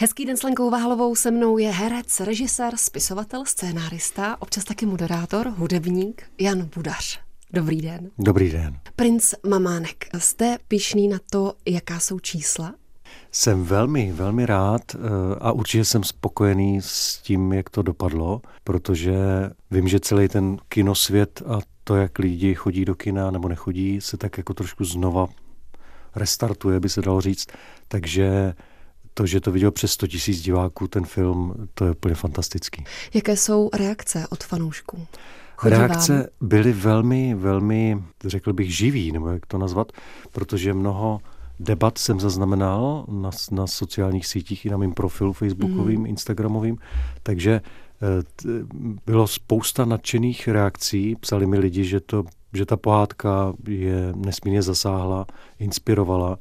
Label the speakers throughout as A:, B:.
A: Hezký den s Lenkou Váhalovou, se mnou je herec, režisér, spisovatel, scénárista, občas taky moderátor, hudebník Jan Budař. Dobrý den.
B: Dobrý den.
A: Princ Mamánek, jste pišný na to, jaká jsou čísla?
B: Jsem velmi, velmi rád eh, a určitě jsem spokojený s tím, jak to dopadlo, protože vím, že celý ten kinosvět a to, jak lidi chodí do kina nebo nechodí, se tak jako trošku znova restartuje, by se dalo říct. Takže to, že to viděl přes 100 tisíc diváků, ten film, to je úplně fantastický.
A: Jaké jsou reakce od fanoušků?
B: Chodí reakce vám? byly velmi, velmi, řekl bych, živý, nebo jak to nazvat, protože mnoho debat jsem zaznamenal na, na sociálních sítích i na mém profilu facebookovým, mm. instagramovým, takže eh, t, bylo spousta nadšených reakcí, psali mi lidi, že, to, že ta pohádka je nesmírně zasáhla, inspirovala,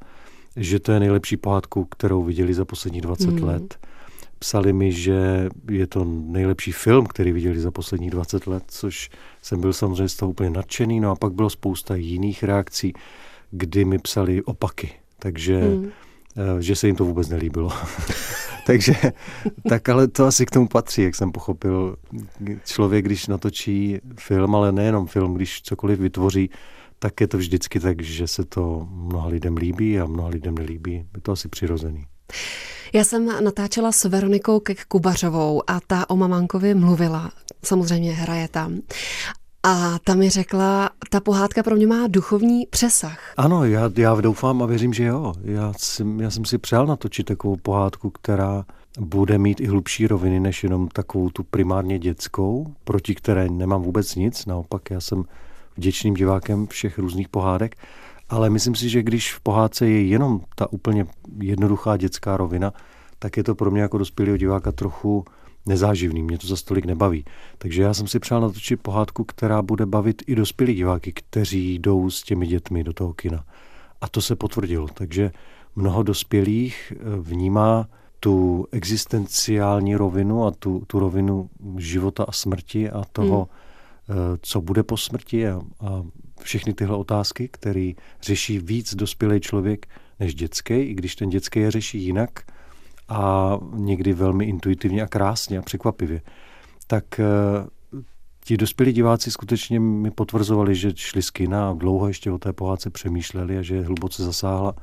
B: že to je nejlepší pohádku, kterou viděli za poslední 20 mm. let. Psali mi, že je to nejlepší film, který viděli za poslední 20 let, což jsem byl samozřejmě z toho úplně nadšený. No a pak bylo spousta jiných reakcí, kdy mi psali opaky. Takže mm. že se jim to vůbec nelíbilo. Takže tak ale to asi k tomu patří, jak jsem pochopil. Člověk, když natočí film, ale nejenom film, když cokoliv vytvoří, tak je to vždycky tak, že se to mnoha lidem líbí a mnoha lidem nelíbí. Je to asi přirozený.
A: Já jsem natáčela s Veronikou Kek Kubařovou a ta o mamánkovi mluvila. Samozřejmě hraje tam. A ta mi řekla, ta pohádka pro mě má duchovní přesah.
B: Ano, já, já doufám a věřím, že jo. Já jsem, já jsem si přál natočit takovou pohádku, která bude mít i hlubší roviny, než jenom takovou tu primárně dětskou, proti které nemám vůbec nic. Naopak, já jsem vděčným divákem všech různých pohádek, ale myslím si, že když v pohádce je jenom ta úplně jednoduchá dětská rovina, tak je to pro mě jako dospělého diváka trochu nezáživný, mě to za stolik nebaví. Takže já jsem si přál natočit pohádku, která bude bavit i dospělí diváky, kteří jdou s těmi dětmi do toho kina. A to se potvrdilo. Takže mnoho dospělých eh, vnímá tu existenciální rovinu a tu, tu rovinu života a smrti a toho, hmm co bude po smrti a, a všechny tyhle otázky, které řeší víc dospělý člověk než dětský, i když ten dětský je řeší jinak a někdy velmi intuitivně a krásně a překvapivě. Tak eh, ti dospělí diváci skutečně mi potvrzovali, že šli z kina a dlouho ještě o té pohádce přemýšleli a že je hluboce zasáhla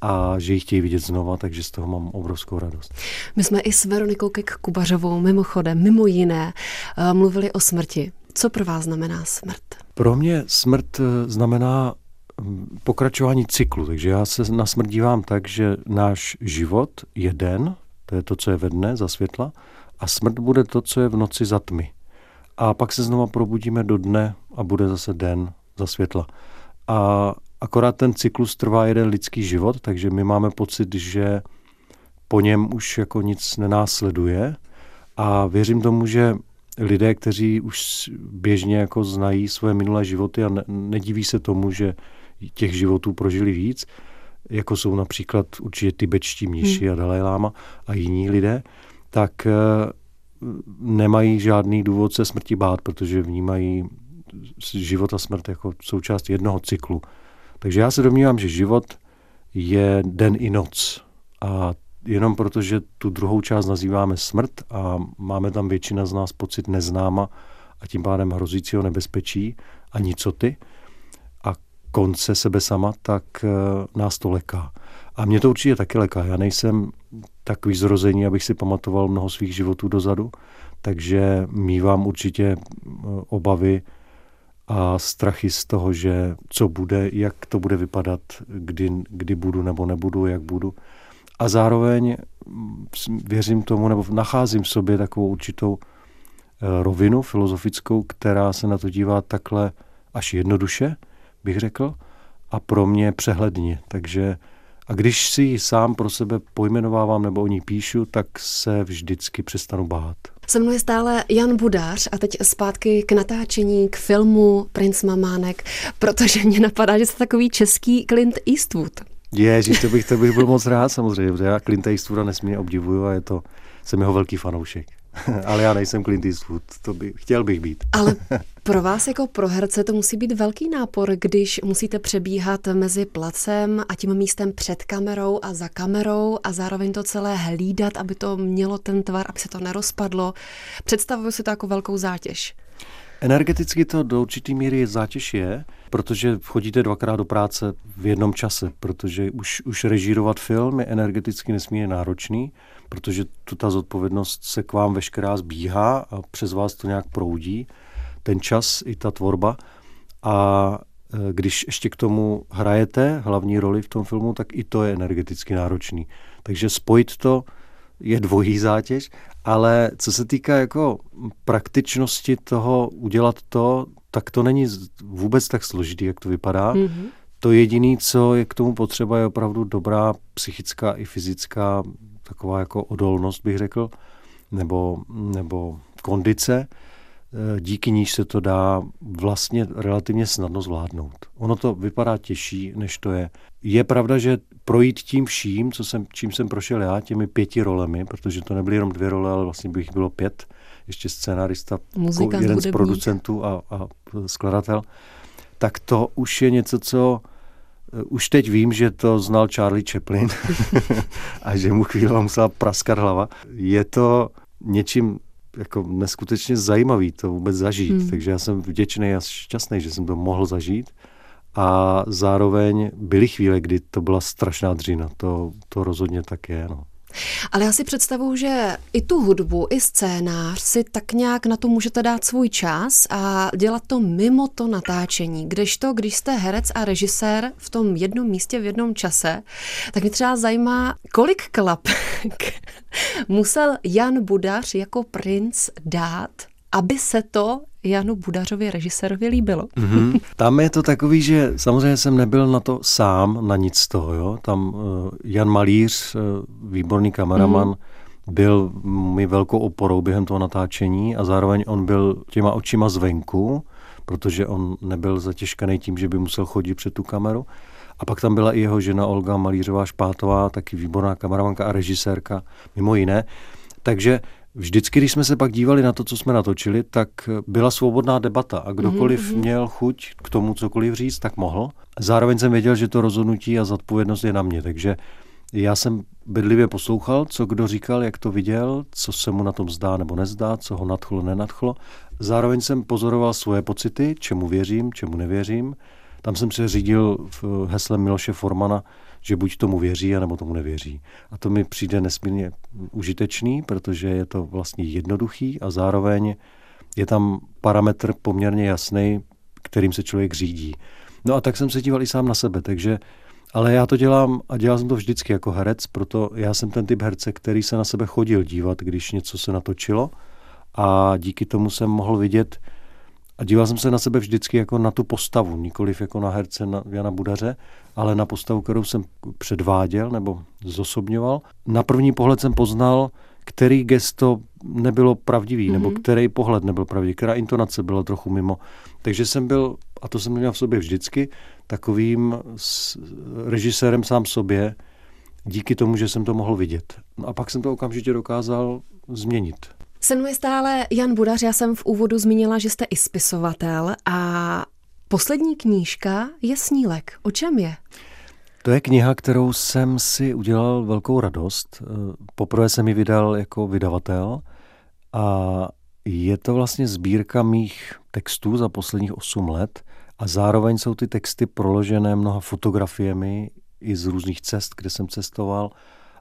B: a že ji chtějí vidět znova, takže z toho mám obrovskou radost.
A: My jsme i s Veronikou Kek Kubařovou mimochodem, mimo jiné, eh, mluvili o smrti. Co pro vás znamená smrt?
B: Pro mě smrt eh, znamená hm, pokračování cyklu, takže já se na smrt dívám tak, že náš život je den, to je to, co je ve dne za světla, a smrt bude to, co je v noci za tmy. A pak se znova probudíme do dne a bude zase den za světla. A akorát ten cyklus trvá jeden lidský život, takže my máme pocit, že po něm už jako nic nenásleduje. A věřím tomu, že lidé, kteří už běžně jako znají své minulé životy a ne, nediví se tomu, že těch životů prožili víc, jako jsou například určitě tibetští mniši hmm. a Dalai Lama a jiní lidé, tak eh, nemají žádný důvod se smrti bát, protože vnímají život a smrt jako součást jednoho cyklu. Takže já se domnívám, že život je den i noc. A jenom proto, že tu druhou část nazýváme smrt a máme tam většina z nás pocit neznáma a tím pádem hrozícího nebezpečí a nicoty a konce sebe sama, tak uh, nás to leká. A mě to určitě taky leká. Já nejsem takový zrození, abych si pamatoval mnoho svých životů dozadu, takže mývám určitě eh, obavy a strachy z toho, že co bude, jak to bude vypadat, kdy, kdy budu nebo nebudu, jak budu a zároveň mm, věřím tomu, nebo nacházím v sobě takovou určitou eh, rovinu filozofickou, která se na to dívá takhle až jednoduše, bych řekl, a pro mě přehledně. Takže a když si ji sám pro sebe pojmenovávám nebo o ní píšu, tak se vždycky přestanu bát.
A: Se mnou je stále Jan Budář a teď zpátky k natáčení, k filmu Prince Mamánek, protože mě napadá, že jste takový český Clint Eastwood.
B: Ježíš, to bych, to bych byl moc rád samozřejmě, protože já Clint Eastwooda nesmírně obdivuju a je to, jsem jeho velký fanoušek. ale já nejsem Clint Eastwood, to by, chtěl bych být.
A: Ale pro vás jako pro herce to musí být velký nápor, když musíte přebíhat mezi placem a tím místem před kamerou a za kamerou a zároveň to celé hlídat, aby to mělo ten tvar, aby se to nerozpadlo. Představuju si to jako velkou zátěž.
B: Energeticky to do určitý míry zátěž je, protože chodíte dvakrát do práce v jednom čase, protože už, už režírovat film je energeticky nesmírně náročný, protože tu ta zodpovědnost se k vám veškerá zbíhá a přes vás to nějak proudí, ten čas i ta tvorba. A e, když ještě k tomu hrajete hlavní roli v tom filmu, tak i to je energeticky náročný. Takže spojit to je dvojí zátěž, ale co se týká jako praktičnosti toho udělat to, tak to není vůbec tak složitý, jak to vypadá. Mm-hmm. To jediné, co je k tomu potřeba, je opravdu dobrá psychická i fyzická taková jako odolnost, bych řekl, nebo, nebo kondice, eh, díky níž se to dá vlastně relativně snadno zvládnout. Ono to vypadá těžší, než to je. Je pravda, že projít tím vším, co jsem, čím jsem prošel já, těmi pěti rolemi, protože to nebyly jenom dvě role, ale vlastně bych bylo pět, ještě scénarista,
A: Muzikant,
B: jeden
A: hudebník.
B: z producentů a, a skladatel, tak to už je něco, co Eh, už teď vím, že to znal Charlie Chaplin a že mu chvíli musela praskat hlava. Je to něčím jako neskutečně zajímavý to vůbec zažít, hmm. takže já jsem vděčný a šťastný, že jsem to mohl zažít a zároveň byly chvíle, kdy to byla strašná dřina, to, to rozhodně tak je. No.
A: Ale já si představuju, že i tu hudbu, i scénář si tak nějak na to můžete dát svůj čas a dělat to mimo to natáčení. Kdežto, když jste herec a režisér v tom jednom místě v jednom čase, tak mě třeba zajímá, kolik klapek musel Jan Budař jako princ dát, aby se to Janu Budařovi, režisérovi, líbilo. Mm-hmm.
B: Tam je to takový, že samozřejmě jsem nebyl na to sám, na nic z toho. Jo? Tam uh, Jan Malíř, uh, výborný kameraman, mm-hmm. byl mi velkou oporou během toho natáčení a zároveň on byl těma očima zvenku, protože on nebyl zatěžkaný tím, že by musel chodit před tu kameru. A pak tam byla i jeho žena Olga Malířová Špátová, taky výborná kameramanka a režisérka, mimo jiné. Takže Vždycky, když jsme se pak dívali na to, co jsme natočili, tak byla svobodná debata a kdokoliv mm-hmm. měl chuť k tomu cokoliv říct, tak mohl. Zároveň jsem věděl, že to rozhodnutí a zodpovědnost je na mě, takže já jsem bedlivě poslouchal, co kdo říkal, jak to viděl, co se mu na tom zdá nebo nezdá, co ho nadchlo, nenadchlo. Zároveň jsem pozoroval svoje pocity, čemu věřím, čemu nevěřím. Tam jsem se řídil v heslem Miloše Formana, že buď tomu věří, anebo tomu nevěří. A to mi přijde nesmírně užitečný, protože je to vlastně jednoduchý a zároveň je tam parametr poměrně jasný, kterým se člověk řídí. No a tak jsem se díval i sám na sebe, takže ale já to dělám a dělal jsem to vždycky jako herec, proto já jsem ten typ herce, který se na sebe chodil dívat, když něco se natočilo a díky tomu jsem mohl vidět, a díval jsem se na sebe vždycky jako na tu postavu, nikoliv jako na herce na Jana Budaře, ale na postavu, kterou jsem předváděl nebo zosobňoval. Na první pohled jsem poznal, který gesto nebylo pravdivý, mm-hmm. nebo mhm. který pohled nebyl pravdivý, která intonace byla trochu mimo. Takže jsem byl, a to jsem měl v sobě vždycky, takovým režisérem sám sobě, díky tomu, že jsem to mohl vidět. No a pak jsem to okamžitě dokázal změnit.
A: Se mnou je stále Jan Budař, já jsem v úvodu zmínila, že jste i spisovatel a poslední knížka je Snílek. O čem je?
B: To je kniha, kterou jsem si udělal velkou radost. Poprvé jsem ji vydal jako vydavatel a je to vlastně sbírka mých textů za posledních 8 let a zároveň jsou ty texty proložené mnoha fotografiemi i z různých cest, kde jsem cestoval,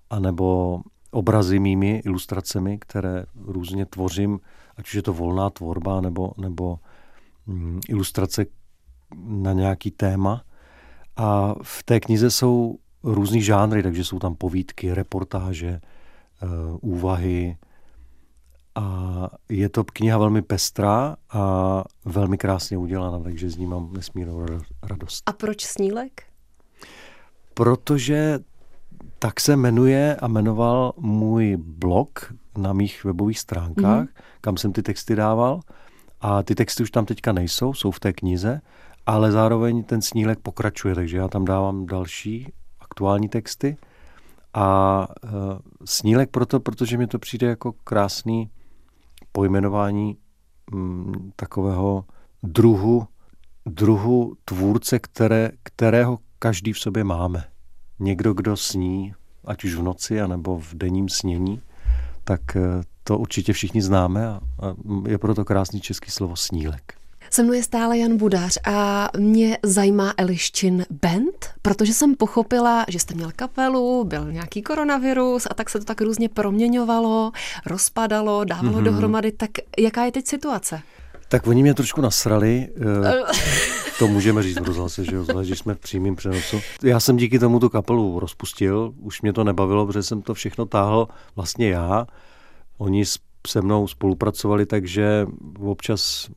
B: anebo obrazy mými ilustracemi, které různě tvořím, ať už je to volná tvorba nebo, nebo mm, ilustrace na nějaký téma. A v té knize jsou různý žánry, takže jsou tam povídky, reportáže, uh, úvahy. A je to kniha velmi pestrá a velmi krásně udělaná, takže z ní mám nesmírnou radost.
A: A proč snílek?
B: Protože tak se jmenuje a jmenoval můj blog na mých webových stránkách, mm-hmm. kam jsem ty texty dával. A ty texty už tam teďka nejsou, jsou v té knize, ale zároveň ten snílek pokračuje, takže já tam dávám další aktuální texty. A uh, snílek proto, protože mi to přijde jako krásný pojmenování mm, takového druhu, druhu tvůrce, které, kterého každý v sobě máme. Někdo, kdo sní, ať už v noci, anebo v denním snění, tak eh, to určitě všichni známe a, a je proto krásný český slovo snílek.
A: Se mnou je stále Jan Budář a mě zajímá Eliščin Band, protože jsem pochopila, že jste měl kapelu, byl nějaký koronavirus a tak se to tak různě proměňovalo, rozpadalo, dávalo mm-hmm. dohromady. Tak jaká je teď situace?
B: Tak oni mě trošku nasrali, eh, to můžeme říct v rozhlase, že jo, zvlášť, jsme v přímém přenosu. Já jsem díky tomu tu kapelu rozpustil, už mě to nebavilo, protože jsem to všechno táhl vlastně já. Oni se mnou spolupracovali, takže občas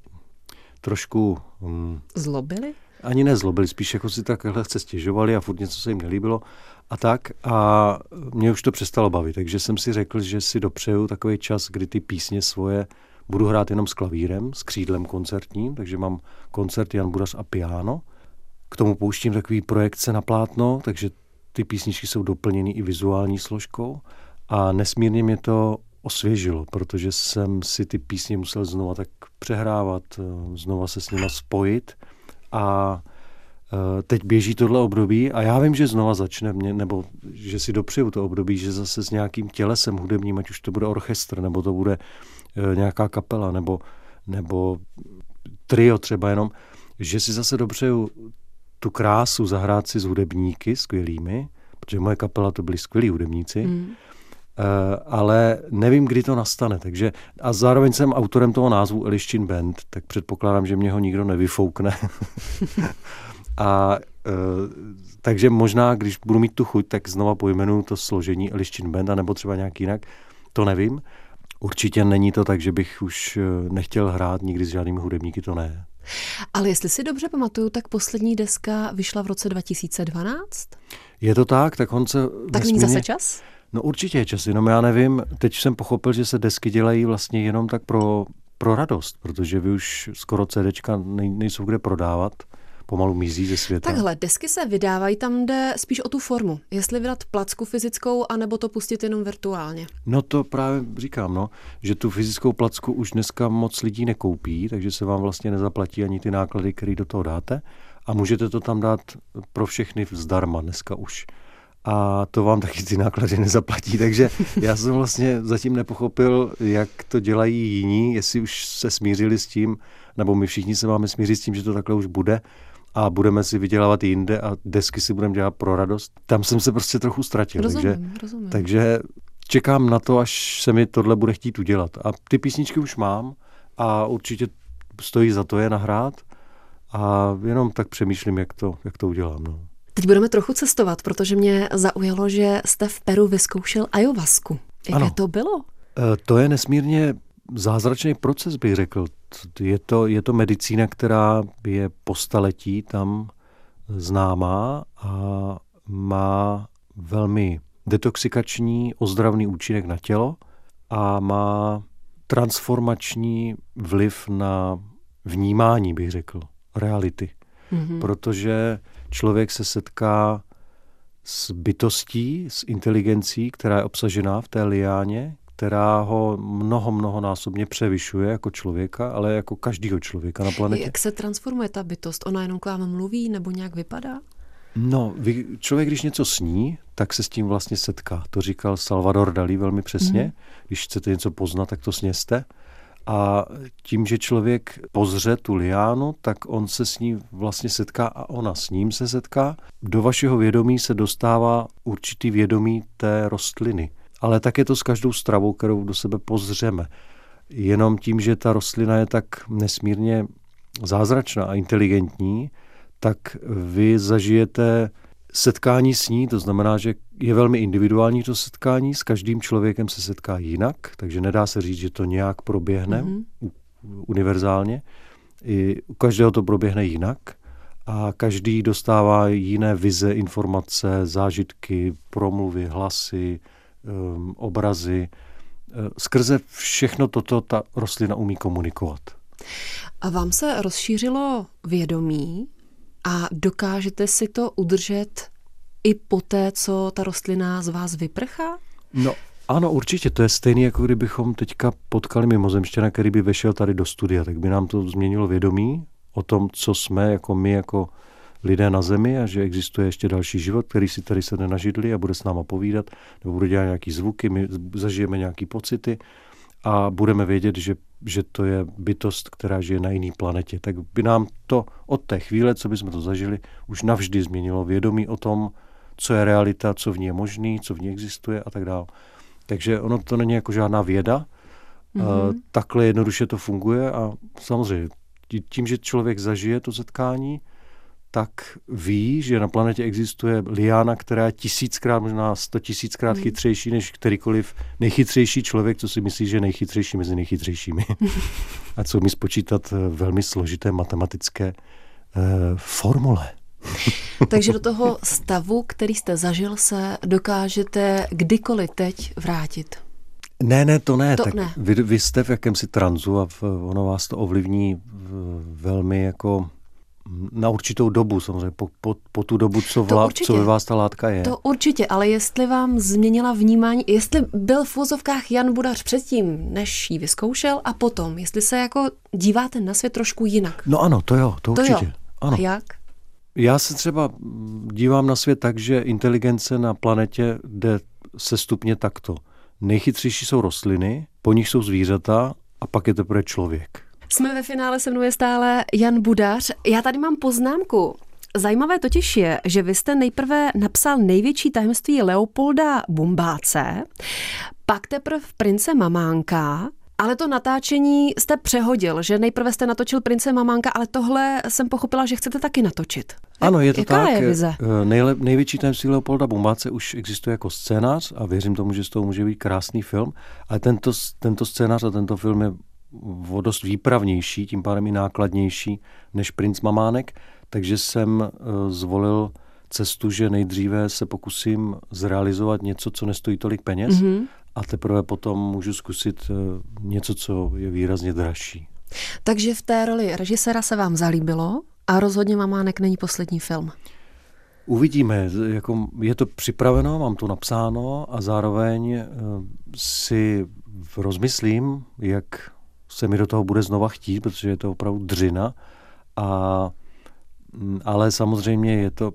B: trošku...
A: Um, Zlobili?
B: Ani nezlobili, spíš jako si takhle chce stěžovali a furt něco se jim nelíbilo a tak. A mě už to přestalo bavit, takže jsem si řekl, že si dopřeju takový čas, kdy ty písně svoje budu hrát jenom s klavírem, s křídlem koncertním, takže mám koncert Jan Budař a piano. K tomu pouštím takový projekce na plátno, takže ty písničky jsou doplněny i vizuální složkou a nesmírně mě to osvěžilo, protože jsem si ty písně musel znova tak přehrávat, eh, znova se s nima spojit a eh, teď běží tohle období a já vím, že znova začne mě, nebo že si dopřeju to období, že zase s nějakým tělesem hudebním, ať už to bude orchestr, nebo to bude eh, nějaká kapela, nebo, nebo trio třeba jenom, že si zase dopřeju tu krásu zahrát si s hudebníky skvělými, protože moje kapela to byli skvělí hudebníci, mm. Eh, ale nevím, kdy to nastane. Takže, a zároveň jsem autorem toho názvu Eliščin Band, tak předpokládám, že mě ho nikdo nevyfoukne. a uh, takže možná, když budu mít tu chuť, tak znova pojmenuju to složení Eliščin Band, nebo třeba nějak jinak, to nevím. Určitě není to tak, že bych už eh, nechtěl hrát nikdy s žádnými hudebníky, to ne.
A: Ale jestli si dobře pamatuju, tak poslední deska vyšla v roce 2012?
B: Je to tak, tak on se...
A: Tak není zase čas?
B: No určitě je čas, jenom já nevím, teď jsem pochopil, že se desky dělají vlastně jenom tak pro, pro radost, protože vy už skoro CDčka nej, nejsou kde prodávat, pomalu mizí ze světa.
A: Takhle, desky se vydávají, tam jde spíš o tu formu. Jestli vydat placku fyzickou, anebo to pustit jenom virtuálně.
B: No to právě říkám, no, že tu fyzickou placku už dneska moc lidí nekoupí, takže se vám vlastně nezaplatí ani ty náklady, které do toho dáte. A můžete to tam dát pro všechny zdarma dneska už a to vám taky ty náklady nezaplatí. Takže já jsem vlastně zatím nepochopil, jak to dělají jiní, jestli už se smířili s tím, nebo my všichni se máme smířit s tím, že to takhle už bude a budeme si vydělávat jinde a desky si budeme dělat pro radost. Tam jsem se prostě trochu ztratil.
A: Rozumím,
B: takže,
A: rozumím.
B: takže čekám na to, až se mi tohle bude chtít udělat. A ty písničky už mám a určitě stojí za to je nahrát a jenom tak přemýšlím, jak to, jak to udělám. No.
A: Teď budeme trochu cestovat, protože mě zaujalo, že jste v Peru vyzkoušel ajovasku. Jaké ano. to bylo?
B: E, to je nesmírně zázračný proces, bych řekl. Je to, je to medicína, která je po staletí tam známá a má velmi detoxikační, ozdravný účinek na tělo a má transformační vliv na vnímání, bych řekl, reality. Mm-hmm. Protože člověk se setká s bytostí, s inteligencí, která je obsažená v té liáně, která ho mnoho, mnoho násobně převyšuje jako člověka, ale jako každého člověka na planetě.
A: Jak se transformuje ta bytost? Ona jenom k vám mluví nebo nějak vypadá?
B: No, vy, člověk, když něco sní, tak se s tím vlastně setká. To říkal Salvador Dalí velmi přesně. Mm. Když chcete něco poznat, tak to sněste. A tím, že člověk pozře tu liánu, tak on se s ní vlastně setká a ona s ním se setká. Do vašeho vědomí se dostává určitý vědomí té rostliny. Ale tak je to s každou stravou, kterou do sebe pozřeme. Jenom tím, že ta rostlina je tak nesmírně zázračná a inteligentní, tak vy zažijete setkání s ní, to znamená, že je velmi individuální to setkání, s každým člověkem se setká jinak, takže nedá se říct, že to nějak proběhne mm-hmm. univerzálně. I u každého to proběhne jinak a každý dostává jiné vize, informace, zážitky, promluvy, hlasy, um, obrazy. E, skrze všechno toto ta rostlina umí komunikovat.
A: A vám se rozšířilo vědomí a dokážete si to udržet i po té, co ta rostlina z vás vyprchá?
B: No, Ano, určitě. To je stejné, jako kdybychom teďka potkali mimozemštěna, který by vešel tady do studia, tak by nám to změnilo vědomí o tom, co jsme jako my, jako lidé na zemi a že existuje ještě další život, který si tady se nenažidli a bude s náma povídat, nebo bude dělat nějaký zvuky, my zažijeme nějaký pocity a budeme vědět, že, že to je bytost, která žije na jiné planetě. Tak by nám to od té chvíle, co bychom to zažili, už navždy změnilo vědomí o tom, co je realita, co v ní je možný, co v ní existuje a tak dále. Takže ono to není jako žádná věda, mm-hmm. takhle jednoduše to funguje a samozřejmě tím, že člověk zažije to setkání, tak ví, že na planetě existuje liána, která je tisíckrát, možná sto tisíckrát hmm. chytřejší než kterýkoliv nejchytřejší člověk, co si myslí, že je nejchytřejší mezi nejchytřejšími. a co mi spočítat eh, velmi složité matematické eh, formule.
A: Takže do toho stavu, který jste zažil, se dokážete kdykoliv teď vrátit.
B: Ne, ne, to ne.
A: To
B: tak
A: ne.
B: Vy, vy jste v jakémsi tranzu a v, ono vás to ovlivní velmi jako na určitou dobu samozřejmě, po, po, po tu dobu, co, vla, co ve vás ta látka je.
A: To určitě, ale jestli vám změnila vnímání, jestli byl v vozovkách Jan Budař předtím, než ji vyzkoušel a potom, jestli se jako díváte na svět trošku jinak.
B: No ano, to jo, to, to určitě. Jo. Ano.
A: A jak?
B: Já se třeba dívám na svět tak, že inteligence na planetě jde se stupně takto. Nejchytřejší jsou rostliny, po nich jsou zvířata a pak je teprve člověk.
A: Jsme ve finále, se mnou je stále Jan Budař. Já tady mám poznámku. Zajímavé totiž je, že vy jste nejprve napsal největší tajemství Leopolda Bumbáce, pak teprve Prince Mamánka, ale to natáčení jste přehodil, že nejprve jste natočil Prince Mamánka, ale tohle jsem pochopila, že chcete taky natočit.
B: Ano, je to
A: Jaká
B: tak.
A: Je vize?
B: Eh, nejlep, největší tajemství Leopolda Bumbáce už existuje jako scénář a věřím tomu, že z toho může být krásný film. Ale tento, tento scénář a tento film je o dost výpravnější, tím pádem i nákladnější než Princ Mamánek, takže jsem eh, zvolil cestu, že nejdříve se pokusím zrealizovat něco, co nestojí tolik peněz mm-hmm. a teprve potom můžu zkusit eh, něco, co je výrazně dražší.
A: Takže v té roli režiséra se vám zalíbilo a rozhodně Mamánek není poslední film.
B: Uvidíme, jako je to připraveno, mám to napsáno a zároveň eh, si rozmyslím, jak se mi do toho bude znova chtít, protože je to opravdu dřina. A, mm, ale samozřejmě je to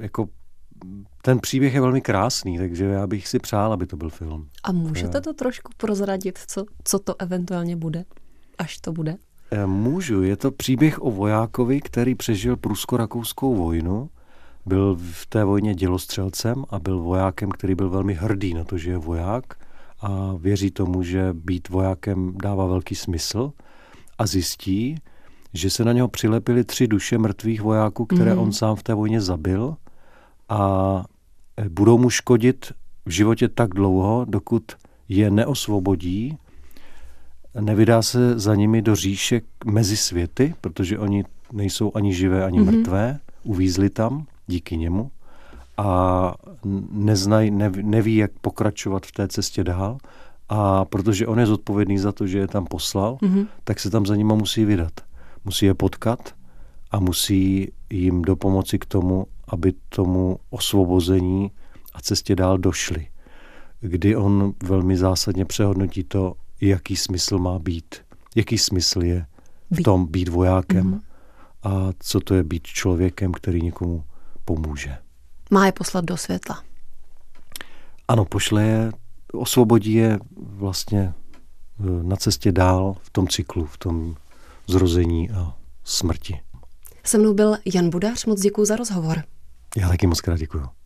B: jako ten příběh je velmi krásný, takže já bych si přál, aby to byl film.
A: A můžete to trošku prozradit, co, co to eventuálně bude, až to bude?
B: Eh, můžu. Je to příběh o vojákovi, který přežil prusko-rakouskou vojnu. Byl v té vojně dělostřelcem a byl vojákem, který byl velmi hrdý na to, že je voják a věří tomu, že být vojákem dává velký smysl a zjistí, že se na něho přilepili tři duše mrtvých vojáků, které mm. on sám v té vojně zabil a e, budou mu škodit v životě tak dlouho, dokud je neosvobodí, nevydá se za nimi do říše mezi světy, protože oni nejsou ani živé, ani mm-hmm. mrtvé, uvízli tam díky němu a neznaj, neví, neví, jak pokračovat v té cestě dál. A protože on je zodpovědný za to, že je tam poslal, mm-hmm. tak se tam za nima musí vydat. Musí je potkat a musí jim dopomoci k tomu, aby tomu osvobození a cestě dál došli. Kdy on velmi zásadně přehodnotí to, jaký smysl má být. Jaký smysl je v tom být vojákem mm-hmm. a co to je být člověkem, který někomu pomůže
A: má je poslat do světla.
B: Ano, pošle je, osvobodí je vlastně e, na cestě dál v tom cyklu, v tom zrození a smrti.
A: Se mnou byl Jan Budář, moc děkuji za rozhovor.
B: Já taky moc krát děkuji.